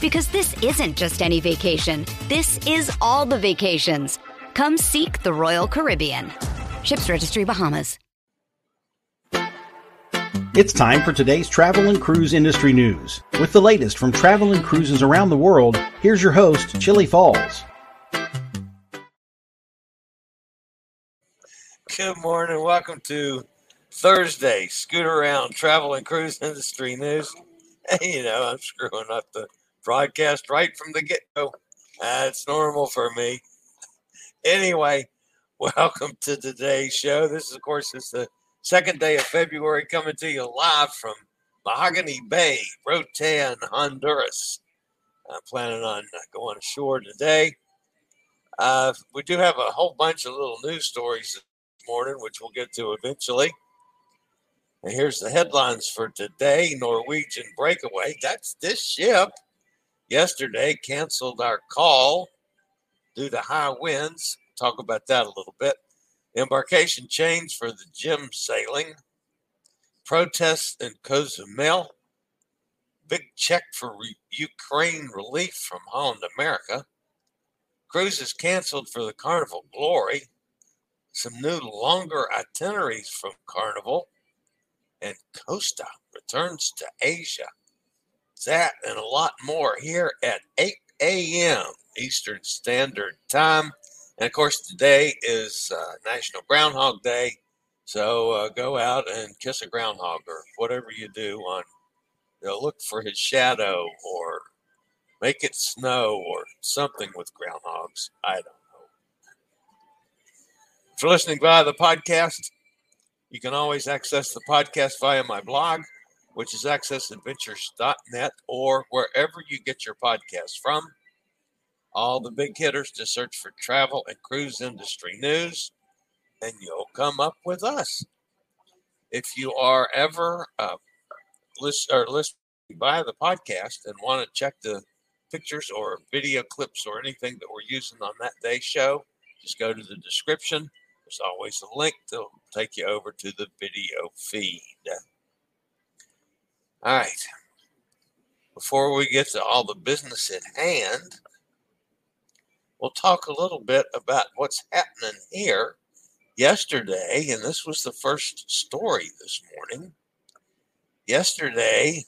Because this isn't just any vacation. This is all the vacations. Come seek the Royal Caribbean. Ships Registry Bahamas. It's time for today's travel and cruise industry news. With the latest from travel and cruises around the world, here's your host, Chillie Falls. Good morning. Welcome to Thursday, Scootaround Travel and Cruise Industry News. You know, I'm screwing up the broadcast right from the get go. That's normal for me. Anyway, welcome to today's show. This, of course, is the second day of February coming to you live from Mahogany Bay, Roatan, Honduras. I'm planning on going ashore today. Uh, we do have a whole bunch of little news stories this morning, which we'll get to eventually. And here's the headlines for today Norwegian breakaway. That's this ship. Yesterday canceled our call due to high winds. Talk about that a little bit. Embarkation change for the Gem sailing. Protests in Cozumel. Big check for re- Ukraine relief from Holland America. Cruises canceled for the Carnival Glory. Some new longer itineraries from Carnival and Costa returns to Asia. That and a lot more here at 8 a.m. Eastern Standard Time. And of course, today is uh, National Groundhog Day. So uh, go out and kiss a groundhog or whatever you do on, you know, look for his shadow or make it snow or something with groundhogs. I don't know. If you're listening via the podcast, you can always access the podcast via my blog, which is accessadventures.net or wherever you get your podcasts from. All the big hitters to search for travel and cruise industry news, and you'll come up with us. If you are ever uh, list, or listening via the podcast and want to check the pictures or video clips or anything that we're using on that day show, just go to the description there's always a link that'll take you over to the video feed. All right. Before we get to all the business at hand, we'll talk a little bit about what's happening here yesterday. And this was the first story this morning. Yesterday,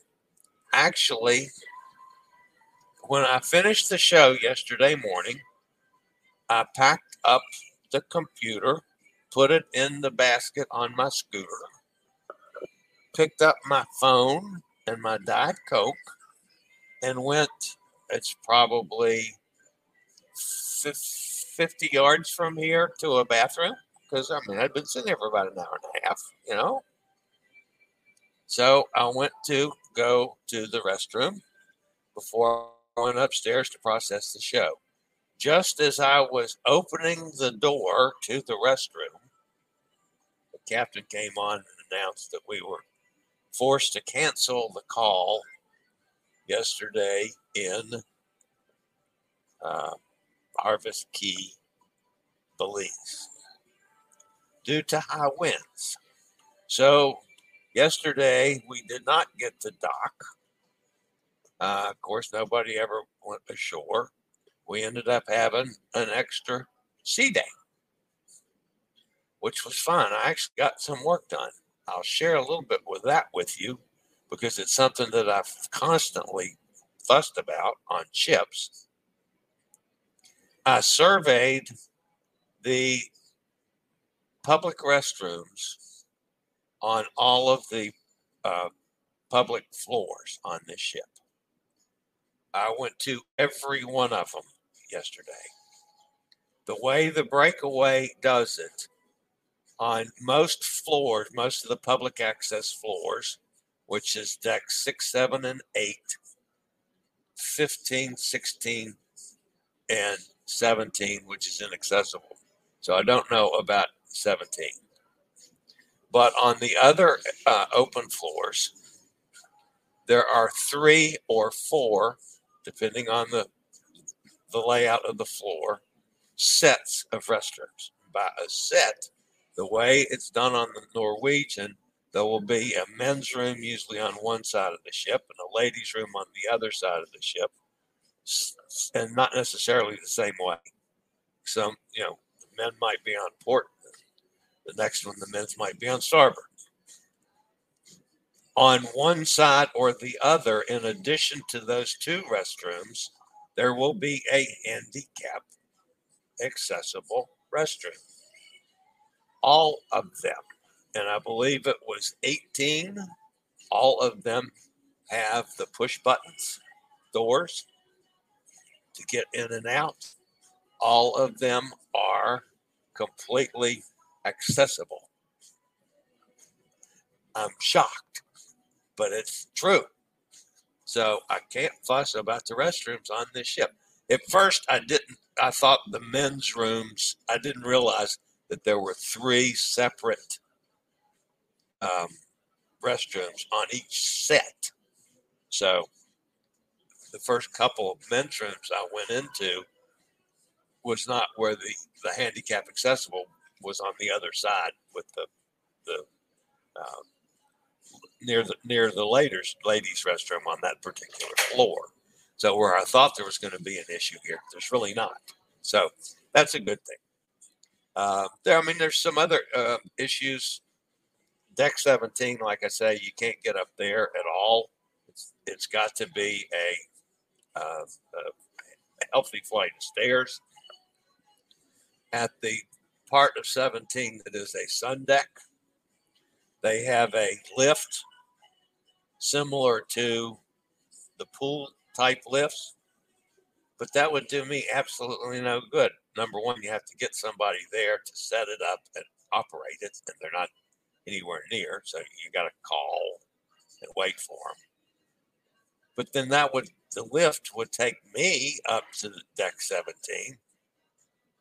actually, when I finished the show yesterday morning, I packed up the computer put it in the basket on my scooter, picked up my phone and my Diet Coke, and went, it's probably 50 yards from here to a bathroom. Because, I mean, I'd been sitting there for about an hour and a half, you know? So I went to go to the restroom before went upstairs to process the show. Just as I was opening the door to the restroom, the captain came on and announced that we were forced to cancel the call yesterday in uh, Harvest Caye, Belize, due to high winds. So yesterday we did not get to dock. Uh, of course, nobody ever went ashore. We ended up having an extra sea day, which was fun. I actually got some work done. I'll share a little bit with that with you because it's something that I've constantly fussed about on chips. I surveyed the public restrooms on all of the uh, public floors on this ship. I went to every one of them yesterday. The way the breakaway does it on most floors, most of the public access floors, which is deck six, seven, and eight, 15, 16, and 17, which is inaccessible. So I don't know about 17. But on the other uh, open floors, there are three or four, depending on the the layout of the floor, sets of restrooms. By a set, the way it's done on the Norwegian, there will be a men's room usually on one side of the ship and a ladies' room on the other side of the ship, and not necessarily the same way. Some, you know, the men might be on port, the next one, the men's might be on starboard. On one side or the other, in addition to those two restrooms, there will be a handicap accessible restroom. All of them, and I believe it was 18, all of them have the push buttons, doors to get in and out. All of them are completely accessible. I'm shocked, but it's true. So I can't fuss about the restrooms on this ship. At first, I didn't. I thought the men's rooms. I didn't realize that there were three separate um, restrooms on each set. So the first couple of men's rooms I went into was not where the the handicap accessible was on the other side with the the um, near the near the ladies ladies restroom on that particular floor. So where I thought there was going to be an issue here, there's really not. So that's a good thing. Uh, there, I mean, there's some other uh, issues. Deck 17, like I say, you can't get up there at all. It's, it's got to be a, uh, a healthy flight of stairs. At the part of 17 that is a sun deck, they have a lift similar to the pool type lifts, but that would do me absolutely no good. Number one, you have to get somebody there to set it up and operate it, and they're not anywhere near, so you got to call and wait for them. But then that would the lift would take me up to deck 17,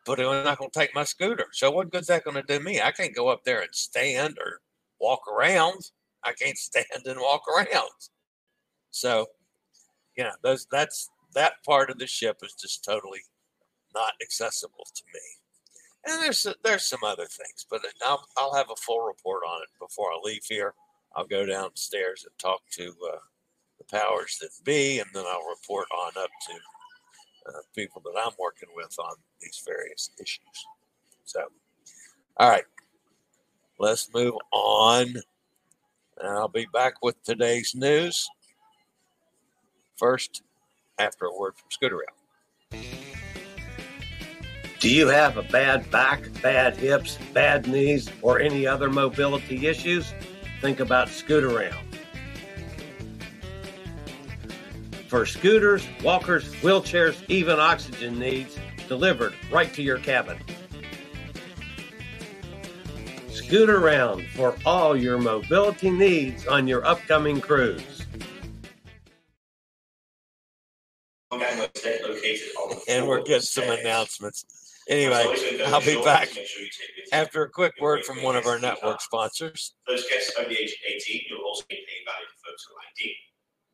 but it's not going to take my scooter. So what good's that going to do me? I can't go up there and stand or walk around. I can't stand and walk around. So, you know, those that's that part of the ship is just totally not accessible to me. And there's there's some other things, but I'll, I'll have a full report on it before I leave here. I'll go downstairs and talk to uh, the powers that be, and then I'll report on up to uh, people that I'm working with on these various issues. So, all right, let's move on. And I'll be back with today's news. First, after a word from Scootaround. Do you have a bad back, bad hips, bad knees, or any other mobility issues? Think about Scootaround. For scooters, walkers, wheelchairs, even oxygen needs, delivered right to your cabin. Scoot around for all your mobility needs on your upcoming cruise. And we're getting some announcements. Anyway, I'll be back after a quick word from one of our network sponsors. Those guests under the age of 18, you'll also be paying value to folks who are 19.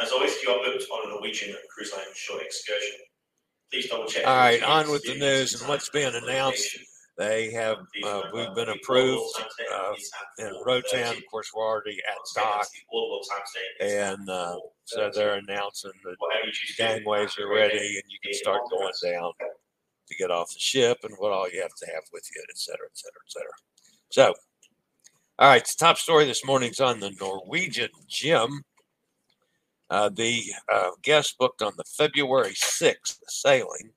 As always, if you are booked on a Norwegian Cruise Line short excursion, please double check. All right, on with the news and what's being announced. They have, uh, we've been approved uh, in Roatan. Of course, we're already at dock. And uh, so they're announcing that gangways are ready and you can start going down to get off the ship and what all you have to have with you, et cetera, et cetera, et cetera. So, all right, the top story this morning is on the Norwegian Gem. Uh, the uh, guests booked on the February 6th sailing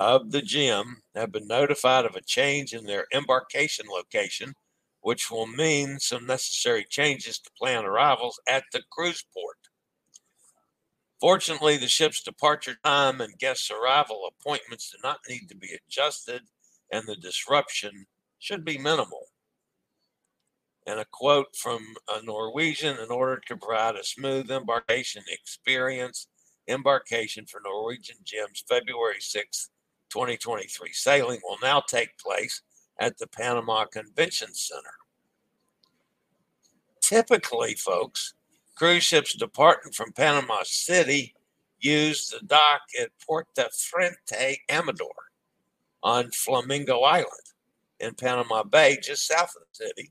of the Gem have been notified of a change in their embarkation location, which will mean some necessary changes to plan arrivals at the cruise port. Fortunately, the ship's departure time and guests' arrival appointments do not need to be adjusted, and the disruption should be minimal. And a quote from a Norwegian in order to provide a smooth embarkation experience, embarkation for Norwegian Gem's February 6, 2023 sailing will now take place at the Panama Convention Center. Typically, folks, cruise ships departing from Panama City use the dock at Puerto Fuerte Amador on Flamingo Island in Panama Bay, just south of the city.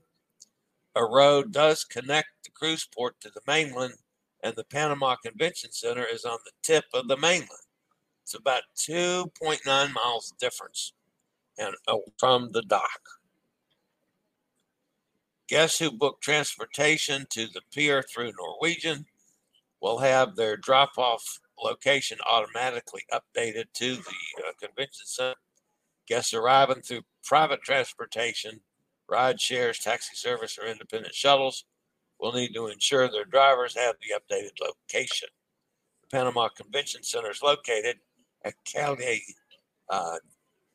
A road does connect the cruise port to the mainland, and the Panama Convention Center is on the tip of the mainland. It's about 2.9 miles difference and uh, from the dock. Guests who book transportation to the pier through Norwegian will have their drop off location automatically updated to the uh, convention center. Guests arriving through private transportation, ride shares, taxi service, or independent shuttles will need to ensure their drivers have the updated location. The Panama Convention Center is located at Calle uh,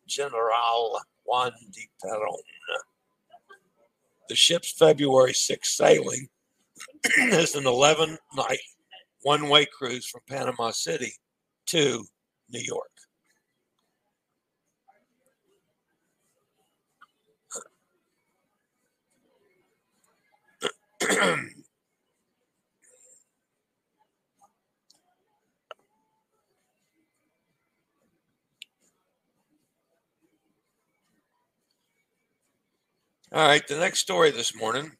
General Juan de Peron. The ship's February 6th sailing is an 11 night one way cruise from Panama City to New York. All right, the next story this morning.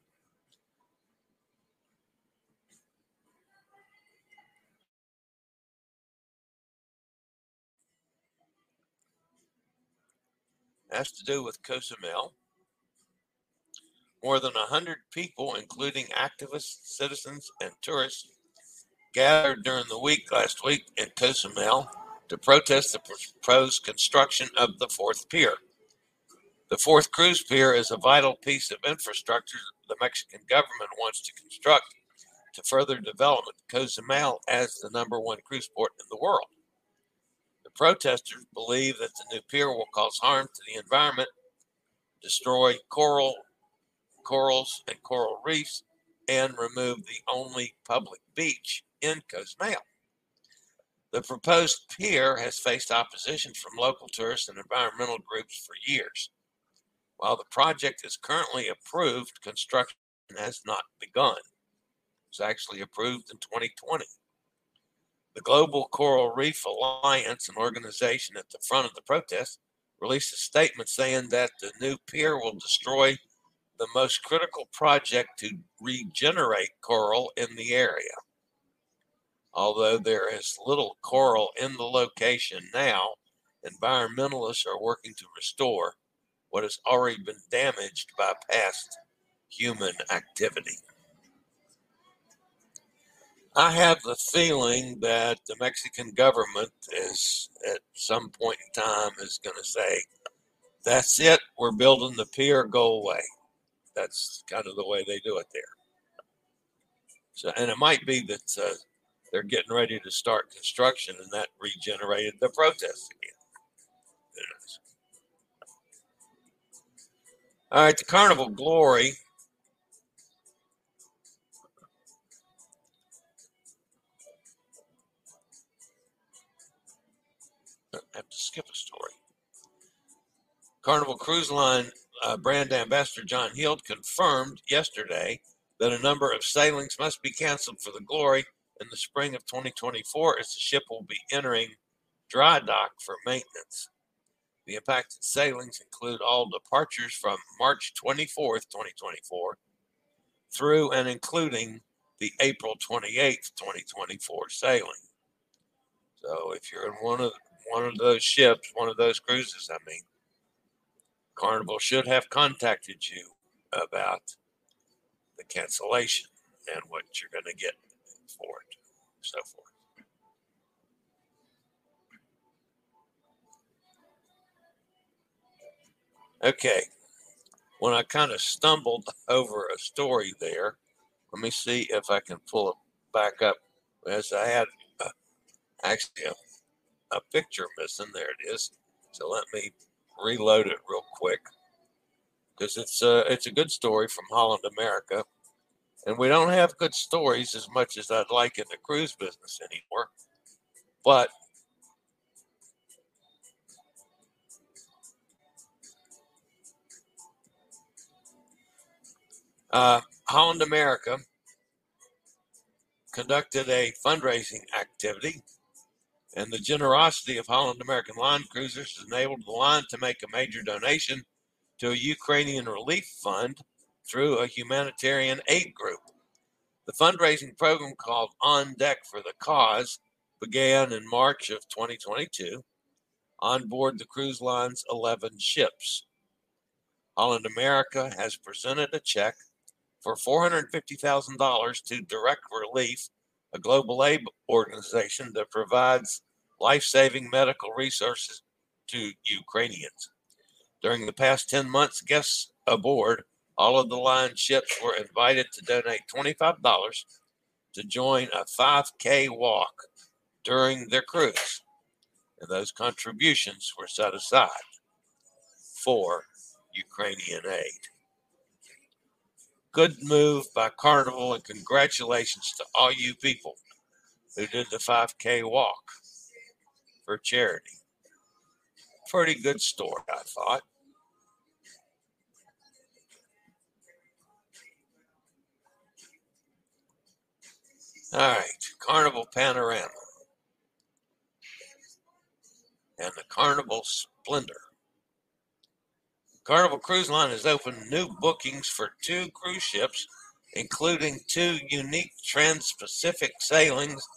Has to do with Cozumel. More than 100 people, including activists, citizens, and tourists, gathered during the week last week in Cozumel to protest the proposed construction of the fourth pier. The fourth cruise pier is a vital piece of infrastructure the Mexican government wants to construct to further development Cozumel as the number one cruise port in the world. The protesters believe that the new pier will cause harm to the environment, destroy coral, corals and coral reefs, and remove the only public beach in Cozumel. The proposed pier has faced opposition from local tourists and environmental groups for years. While the project is currently approved, construction has not begun. It was actually approved in 2020. The Global Coral Reef Alliance, an organization at the front of the protest, released a statement saying that the new pier will destroy the most critical project to regenerate coral in the area. Although there is little coral in the location now, environmentalists are working to restore what has already been damaged by past human activity. I have the feeling that the Mexican government is at some point in time is going to say, that's it, we're building the pier, go away. That's kind of the way they do it there. So, and it might be that uh, they're getting ready to start construction, and that regenerated the protests again. All right, the Carnival Glory. I have to skip a story. Carnival Cruise Line uh, brand ambassador John Heald confirmed yesterday that a number of sailings must be canceled for the Glory in the spring of 2024 as the ship will be entering dry dock for maintenance. The impacted sailings include all departures from March 24th, 2024 through and including the April 28th, 2024 sailing. So if you're in one of one of those ships, one of those cruises, I mean, Carnival should have contacted you about the cancellation and what you're going to get for it, so forth. Okay, when I kind of stumbled over a story there, let me see if I can pull it back up. As I had uh, actually a, a picture missing, there it is. So let me reload it real quick because it's a it's a good story from Holland America, and we don't have good stories as much as I'd like in the cruise business anymore. But uh, Holland America conducted a fundraising activity, and the generosity of Holland American Line Cruisers has enabled the line to make a major donation to a Ukrainian relief fund through a humanitarian aid group. The fundraising program called On Deck for the Cause began in March of 2022 on board the cruise line's 11 ships. Holland America has presented a check for $450,000 to Direct Relief, a global aid organization that provides life saving medical resources to Ukrainians. During the past 10 months, guests aboard all of the line ships were invited to donate $25 to join a 5K walk during their cruise. And those contributions were set aside for Ukrainian aid. Good move by Carnival, and congratulations to all you people who did the 5K walk for charity. Pretty good story, I thought. All right, Carnival Panorama and the Carnival Splendor. Carnival Cruise Line has opened new bookings for two cruise ships, including two unique trans Pacific sailings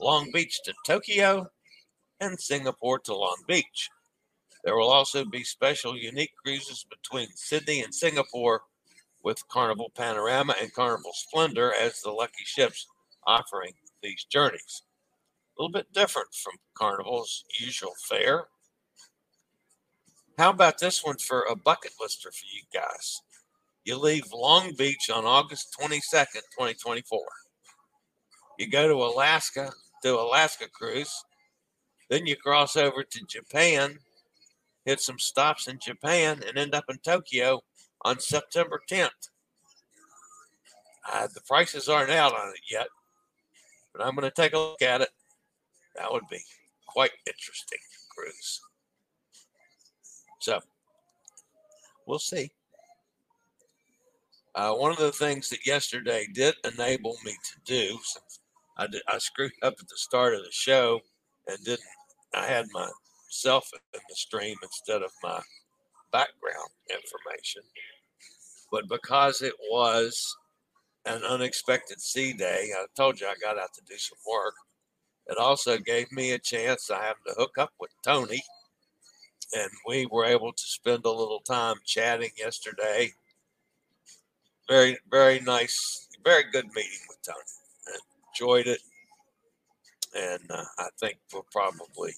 Long Beach to Tokyo and Singapore to Long Beach. There will also be special unique cruises between Sydney and Singapore with Carnival Panorama and Carnival Splendor as the lucky ships offering these journeys. A little bit different from Carnival's usual fare. How about this one for a bucket lister for you guys? You leave Long Beach on August 22nd, 2024. You go to Alaska, do Alaska cruise. Then you cross over to Japan, hit some stops in Japan, and end up in Tokyo on September 10th. Uh, the prices aren't out on it yet, but I'm going to take a look at it. That would be quite interesting cruise. So we'll see. Uh, one of the things that yesterday did enable me to do, I, did, I screwed up at the start of the show and didn't, I had myself in the stream instead of my background information. But because it was an unexpected sea day, I told you I got out to do some work. It also gave me a chance. I happened to hook up with Tony and we were able to spend a little time chatting yesterday. Very, very nice, very good meeting with Tony. enjoyed it, and uh, I think we'll probably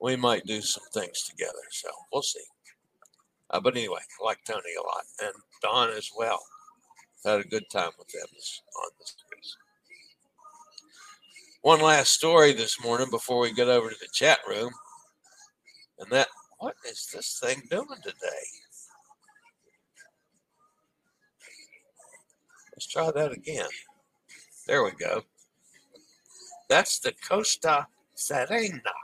we might do some things together. So we'll see. Uh, but anyway, I like Tony a lot, and Don as well. Had a good time with them on this cruise. One last story this morning before we get over to the chat room. And that, what is this thing doing today? Let's try that again. There we go. That's the Costa Serena.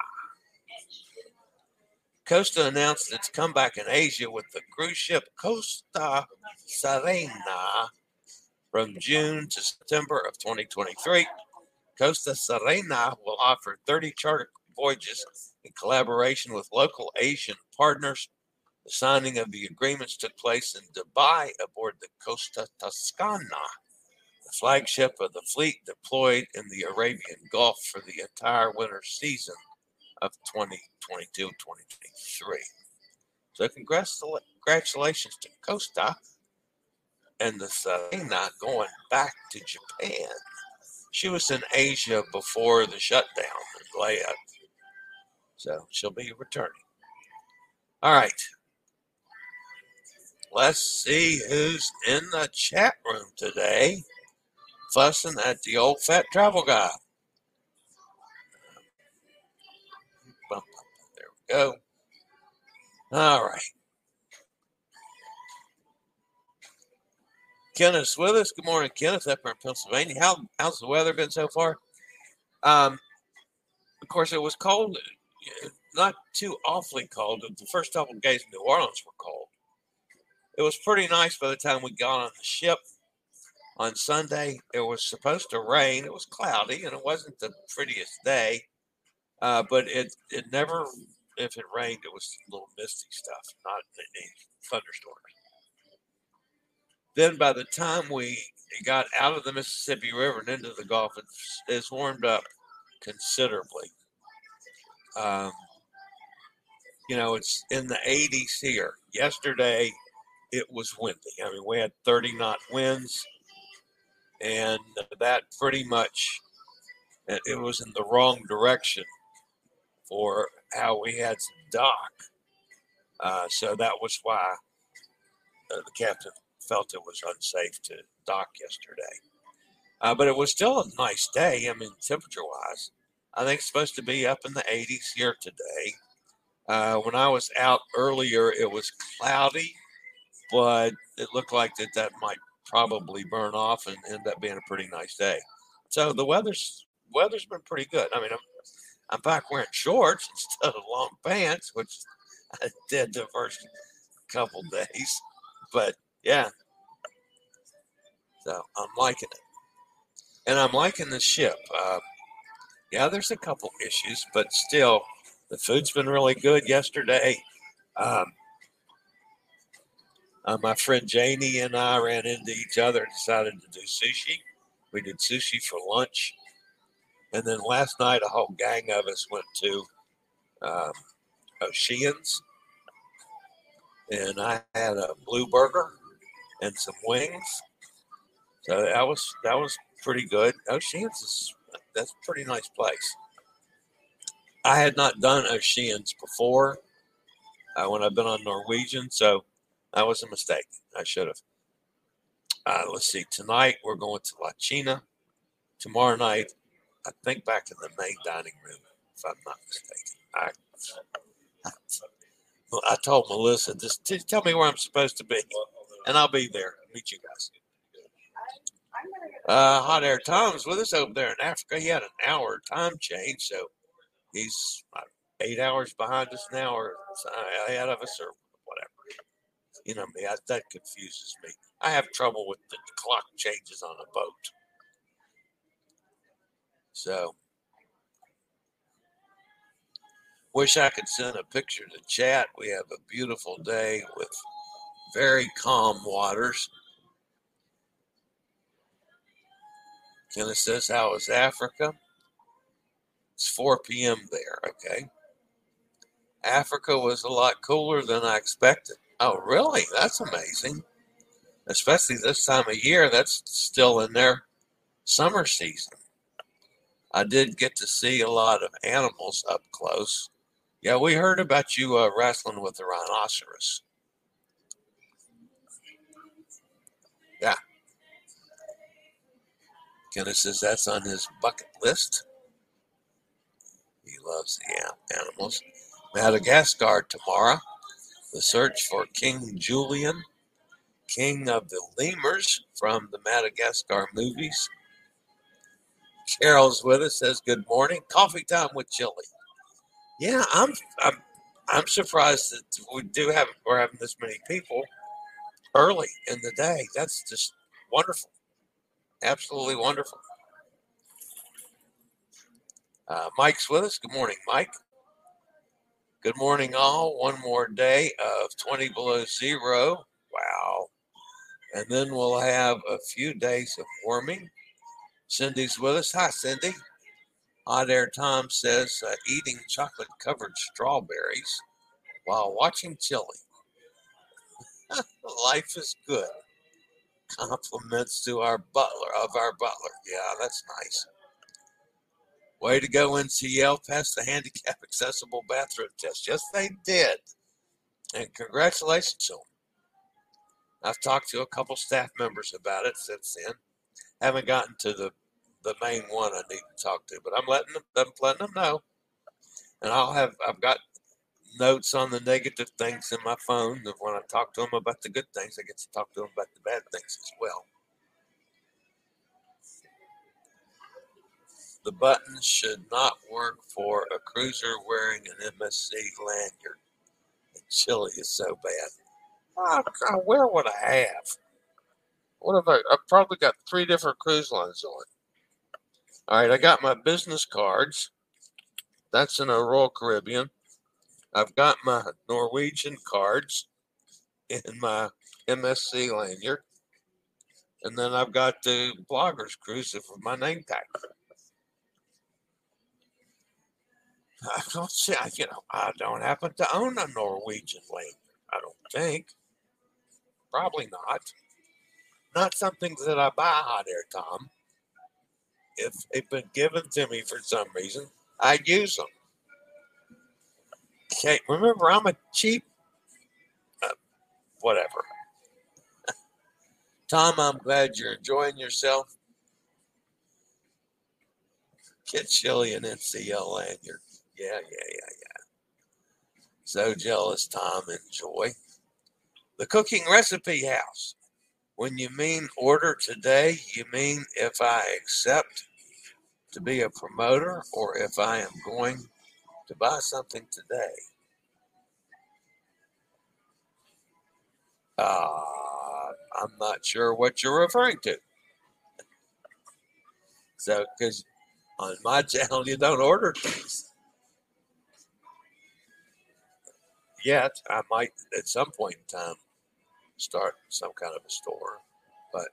Costa announced its comeback in Asia with the cruise ship Costa Serena from June to September of 2023. Costa Serena will offer 30 charter voyages in collaboration with local Asian partners. The signing of the agreements took place in Dubai aboard the Costa Toscana, flagship of the fleet deployed in the Arabian Gulf for the entire winter season of 2022 2023. So, congratulations to Costa and the Serena going back to Japan. She was in Asia before the shutdown and. So she'll be returning. All right. Let's see who's in the chat room today, fussing at the old fat travel guy. There we go. All right. Kenneth's with us. Good morning, Kenneth, up here in Pennsylvania. How how's the weather been so far? Um, of course, it was cold, not too awfully cold. The first couple of days in New Orleans were cold. It was pretty nice by the time we got on the ship on Sunday. It was supposed to rain. It was cloudy, and it wasn't the prettiest day. Uh, but it it never, if it rained, it was a little misty stuff, not any thunderstorms. Then by the time we got out of the Mississippi River and into the Gulf, it's, it's warmed up considerably. Um, you know, it's in the 80s here. Yesterday, it was windy. I mean, we had 30 knot winds, and that pretty much it was in the wrong direction for how we had to dock. Uh, so that was why uh, the captain felt it was unsafe to dock yesterday. Uh, but it was still a nice day. I mean, temperature wise, I think it's supposed to be up in the 80s here today. Uh, when I was out earlier, it was cloudy, but it looked like that that might probably burn off and end up being a pretty nice day. So the weather's weather's been pretty good. I mean, I'm, I'm back wearing shorts instead of long pants, which I did the first couple days. But yeah. So I'm liking it. And I'm liking the ship. Uh, yeah, there's a couple issues, but still, the food's been really good yesterday. Um, uh, my friend Janie and I ran into each other and decided to do sushi. We did sushi for lunch. And then last night, a whole gang of us went to um, O'Sheehan's. And I had a blue burger and some wings. So that was that was pretty good. O'Sheehan's is that's a pretty nice place. I had not done O'Sheehan's before uh, when I've been on Norwegian, so that was a mistake. I should have. Uh, let's see. Tonight we're going to La Cucina. Tomorrow night, I think back in the main dining room, if I'm not mistaken. I, I, I told Melissa, just tell me where I'm supposed to be and I'll be there. Meet you guys. Uh, Hot Air Tom's with us over there in Africa. He had an hour time change, so he's eight hours behind us now, or ahead of us, or. You know me, I, that confuses me. I have trouble with the clock changes on a boat. So, wish I could send a picture to chat. We have a beautiful day with very calm waters. Kenneth says, How is Africa? It's 4 p.m. there, okay. Africa was a lot cooler than I expected. Oh, really? That's amazing. Especially this time of year, that's still in their summer season. I did get to see a lot of animals up close. Yeah, we heard about you uh, wrestling with the rhinoceros. Yeah. Kenneth says that's on his bucket list. He loves the animals. Madagascar tomorrow. The search for King Julien, king of the lemurs from the Madagascar movies. Carol's with us. Says good morning. Coffee time with Chillie. Yeah, I'm. I'm. I'm surprised that we do have. We're having this many people early in the day. That's just wonderful. Absolutely wonderful. Uh, Mike's with us. Good morning, Mike. Good morning, all. One more day of 20 below zero. Wow. And then we'll have a few days of warming. Cindy's with us. Hi, Cindy. Hot Air Tom says uh, eating chocolate covered strawberries while watching Chillie. Life is good. Compliments to our butler of our butler. Yeah, that's nice. Way to go, NCL. Passed the handicap accessible bathroom test. Yes, they did. And congratulations to them. I've talked to a couple staff members about it since then. Haven't gotten to the the main one I need to talk to, but I'm letting them, them letting them know. And I'll have I've got notes on the negative things in my phone. That when I talk to them about the good things, I get to talk to them about the bad things as well. The buttons should not work for a cruiser wearing an MSC lanyard. The Chillie is so bad. Oh, God, where would I have? What have I? I've probably got three different cruise lines on. All right, I got my business cards. That's in a Royal Caribbean. I've got my Norwegian cards in my MSC lanyard. And then I've got the Bloggers Cruise with my name tag. I don't see, you know, I don't happen to own a Norwegian lanyard. I don't think. Probably not. Not something that I buy hot air, Tom. If they've been given to me for some reason, I'd use them. Okay, remember, I'm a cheap, uh, whatever. Tom, I'm glad you're enjoying yourself. Get Chillie and NCL lanyard. Yeah, yeah, yeah, yeah. So jealous, Tom. and Joy. The Cooking Recipe House. When you mean order today, you mean if I accept to be a promoter or if I am going to buy something today. Uh, I'm not sure what you're referring to. So, because on my channel, you don't order things. Yet, I might at some point in time start some kind of a store, but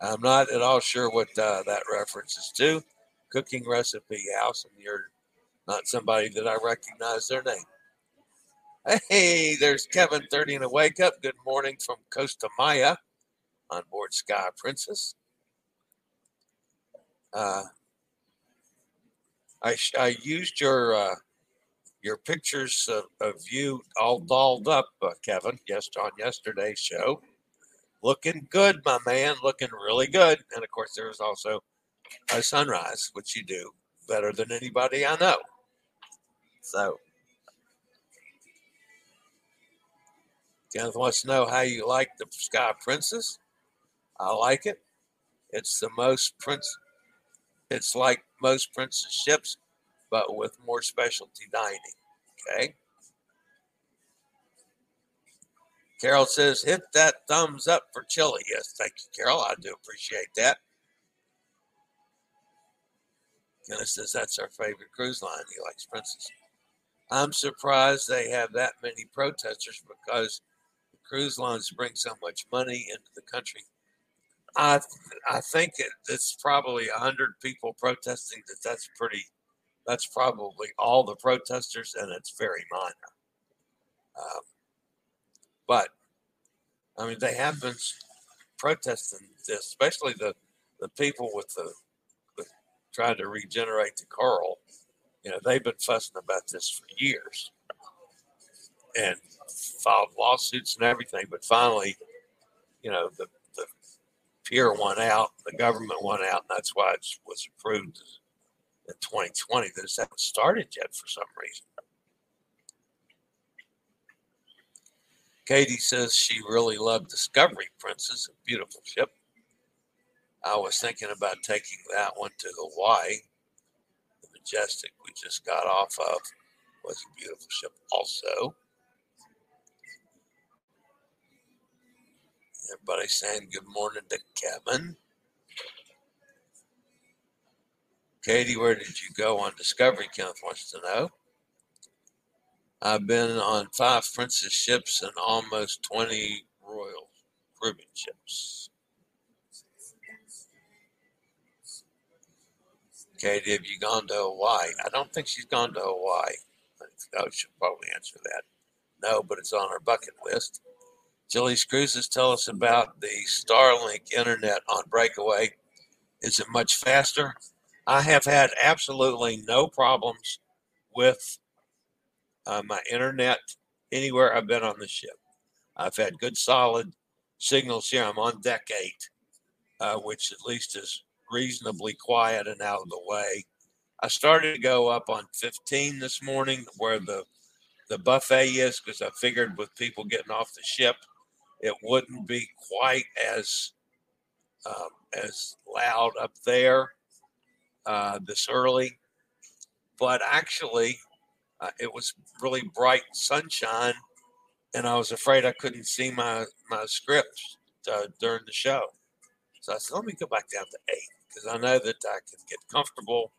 I'm not at all sure what uh, that references to. Cooking Recipe House, and you're not somebody that I recognize their name. Hey, there's Kevin 30 in a wake up. Good morning from Costa Maya on board Sky Princess. Uh, I, I used your uh, your pictures of, of you all dolled up, uh, Kevin, yes, on yesterday's show. Looking good, my man, looking really good. And of course, there was also a sunrise, which you do better than anybody I know. So, Kenneth wants to know how you like the Sky Princess. I like it. It's the most prince. It's like most princess ships, but with more specialty dining. Okay. Carol says, hit that thumbs up for Chillie. Yes, thank you, Carol. I do appreciate that. Kenneth says that's our favorite cruise line. He likes Princess. I'm surprised they have that many protesters because the cruise lines bring so much money into the country. I I think it, it's probably hundred people protesting. That that's pretty. That's probably all the protesters, and it's very minor. Um, but I mean, they have been protesting this, especially the the people with the, the trying to regenerate the coral. You know, they've been fussing about this for years and filed lawsuits and everything. But finally, you know, the the pier won out, the government won out, and that's why it was approved in 2020. that haven't started yet for some reason. Katie says she really loved Discovery Princess, a beautiful ship. I was thinking about taking that one to Hawaii. The Majestic we just got off of was a beautiful ship, also. Everybody saying good morning to Kevin. Katie, where did you go on Discovery? Kenneth wants to know. I've been on five Princess ships and almost 20 Royal Caribbean ships. Katie, have you gone to Hawaii? I don't think she's gone to Hawaii. I should probably answer that. No, but it's on her bucket list. Chillie's Cruises tell us about the Starlink internet on Breakaway. Is it much faster? I have had absolutely no problems with uh, my internet anywhere I've been on the ship. I've had good solid signals here. I'm on deck eight, uh, which at least is reasonably quiet and out of the way. I started to go up on 15 this morning where the the buffet is because I figured with people getting off the ship, it wouldn't be quite as um, as loud up there uh, this early. But actually, uh, it was really bright sunshine, and I was afraid I couldn't see my my scripts uh, during the show. So I said, let me go back down to eight because I know that I can get comfortable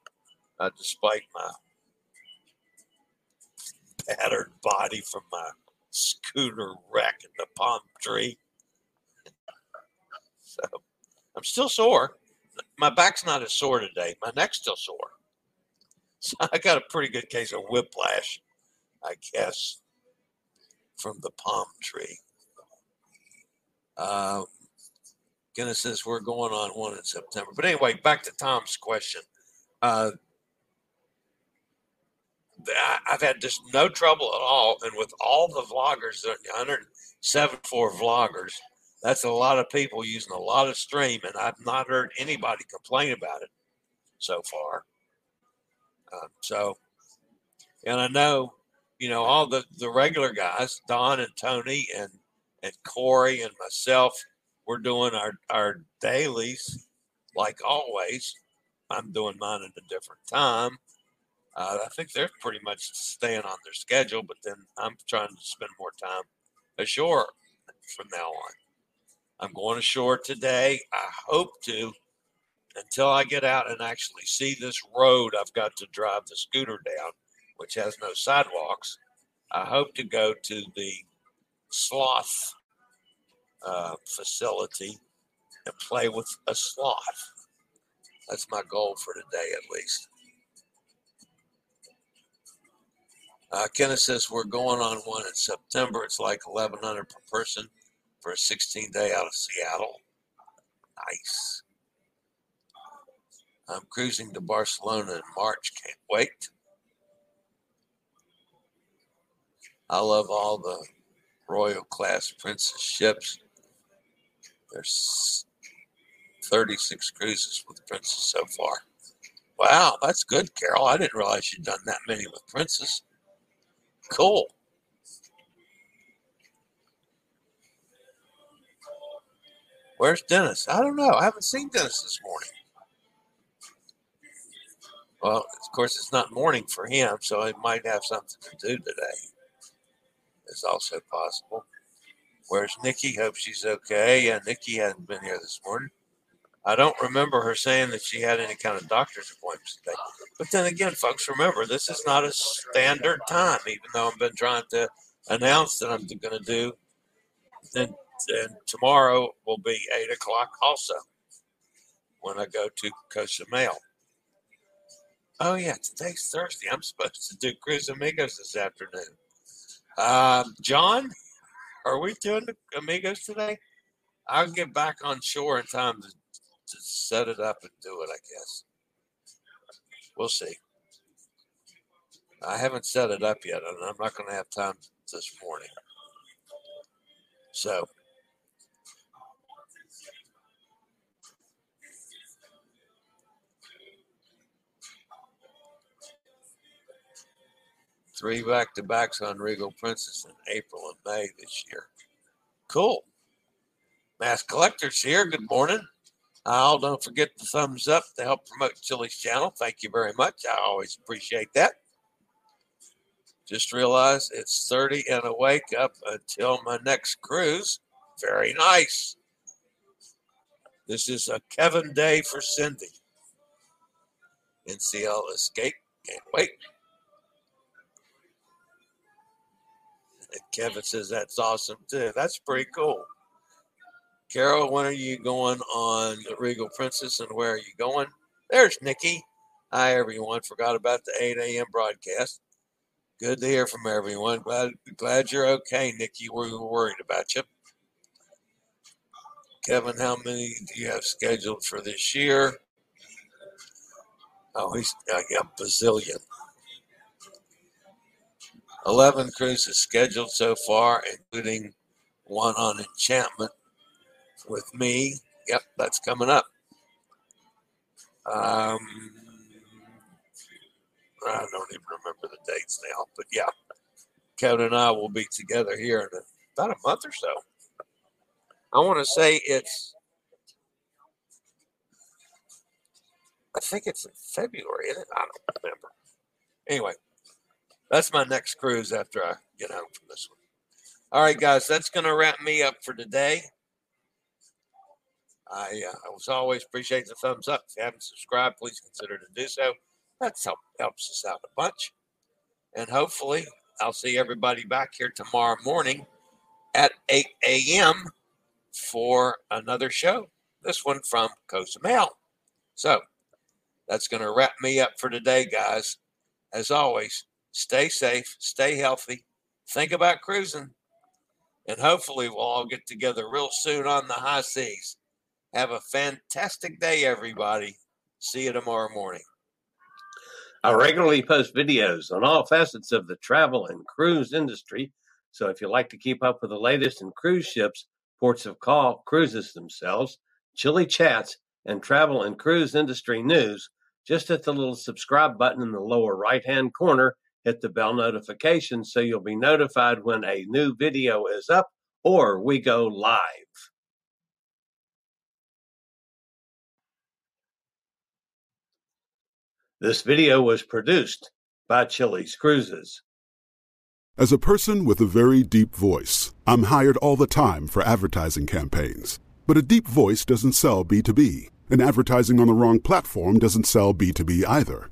uh, despite my battered body from my scooter wreck in the palm tree. So I'm still sore. My back's not as sore today. My neck's still sore. So I got a pretty good case of whiplash, I guess, from the palm tree. Um, Kenneth says we're going on one in September. But anyway, back to Tom's question. Uh, I've had just no trouble at all. And with all the vloggers, 174 vloggers, that's a lot of people using a lot of stream. And I've not heard anybody complain about it so far. Um, so, and I know, you know, all the, the regular guys, Don and Tony and, and Corey and myself, we're doing our, our dailies like always. I'm doing mine at a different time. Uh, I think they're pretty much staying on their schedule, but then I'm trying to spend more time ashore from now on. I'm going ashore today. I hope to until I get out and actually see this road I've got to drive the scooter down, which has no sidewalks. I hope to go to the sloth uh, facility and play with a sloth. That's my goal for today, at least. Uh, Kenneth says we're going on one in September. It's like 1100 per person for a 16 day out of Seattle. Nice. I'm cruising to Barcelona in March. Can't wait. I love all the Royal class Princess ships. There's 36 cruises with Princess so far. Wow, that's good, Carol. I didn't realize you'd done that many with Princess. Cool. Where's Dennis? I don't know. I haven't seen Dennis this morning. Well, of course, it's not morning for him, so he might have something to do today. It's also possible. Where's Nikki? Hope she's okay. Yeah, Nikki hadn't been here this morning. I don't remember her saying that she had any kind of doctor's appointments today. But then again, folks, remember this is not a standard time. Even though I've been trying to announce that I'm going to do, then, then tomorrow will be eight o'clock also when I go to Cozumel. Oh yeah, today's Thursday. I'm supposed to do Cruz Amigos this afternoon. Um, John, are we doing Amigos today? I'll get back on shore in time to, to set it up and do it. I guess we'll see. I haven't set it up yet, and I'm not going to have time this morning. So Three back to backs on Regal Princess in April and May this year. Cool. Mass Collectors here. Good morning. Al, don't forget the thumbs up to help promote Chillie's channel. Thank you very much. I always appreciate that. Just realized it's 30 and a wake up until my next cruise. Very nice. This is a Kevin day for Cindy. NCL Escape. Can't wait. And Kevin says that's awesome too. That's pretty cool. Carol, when are you going on the Regal Princess and where are you going? There's Nikki. Hi, everyone. Forgot about the 8 a.m. broadcast. Good to hear from everyone. Glad glad you're okay, Nikki. We were worried about you. Kevin, how many do you have scheduled for this year? Oh, he's uh, yeah, bazillion. 11 cruises scheduled so far, including one on enchantment with me. Yep, that's coming up. Um, I don't even remember the dates now, but yeah, Kevin and I will be together here in about a month or so. I want to say it's, I think it's in February? I don't remember. Anyway, that's my next cruise after I get home from this one. All right, guys, that's going to wrap me up for today. I, uh, I was always appreciate the thumbs up. If you haven't subscribed, please consider to do so. That help, helps us out a bunch. And hopefully, I'll see everybody back here tomorrow morning at 8 a.m. for another show. This one from Cozumel. So that's going to wrap me up for today, guys. As always, stay safe, stay healthy, think about cruising, and hopefully we'll all get together real soon on the high seas. Have a fantastic day, everybody. See you tomorrow morning. I regularly post videos on all facets of the travel and cruise industry. So if you like to keep up with the latest in cruise ships, ports of call, cruises themselves, Chillie chats, and travel and cruise industry news, just hit the little subscribe button in the lower right hand corner. Hit the bell notification so you'll be notified when a new video is up or we go live. This video was produced by Chillie's Cruises. As a person with a very deep voice, I'm hired all the time for advertising campaigns. But a deep voice doesn't sell B2B, and advertising on the wrong platform doesn't sell B2B either.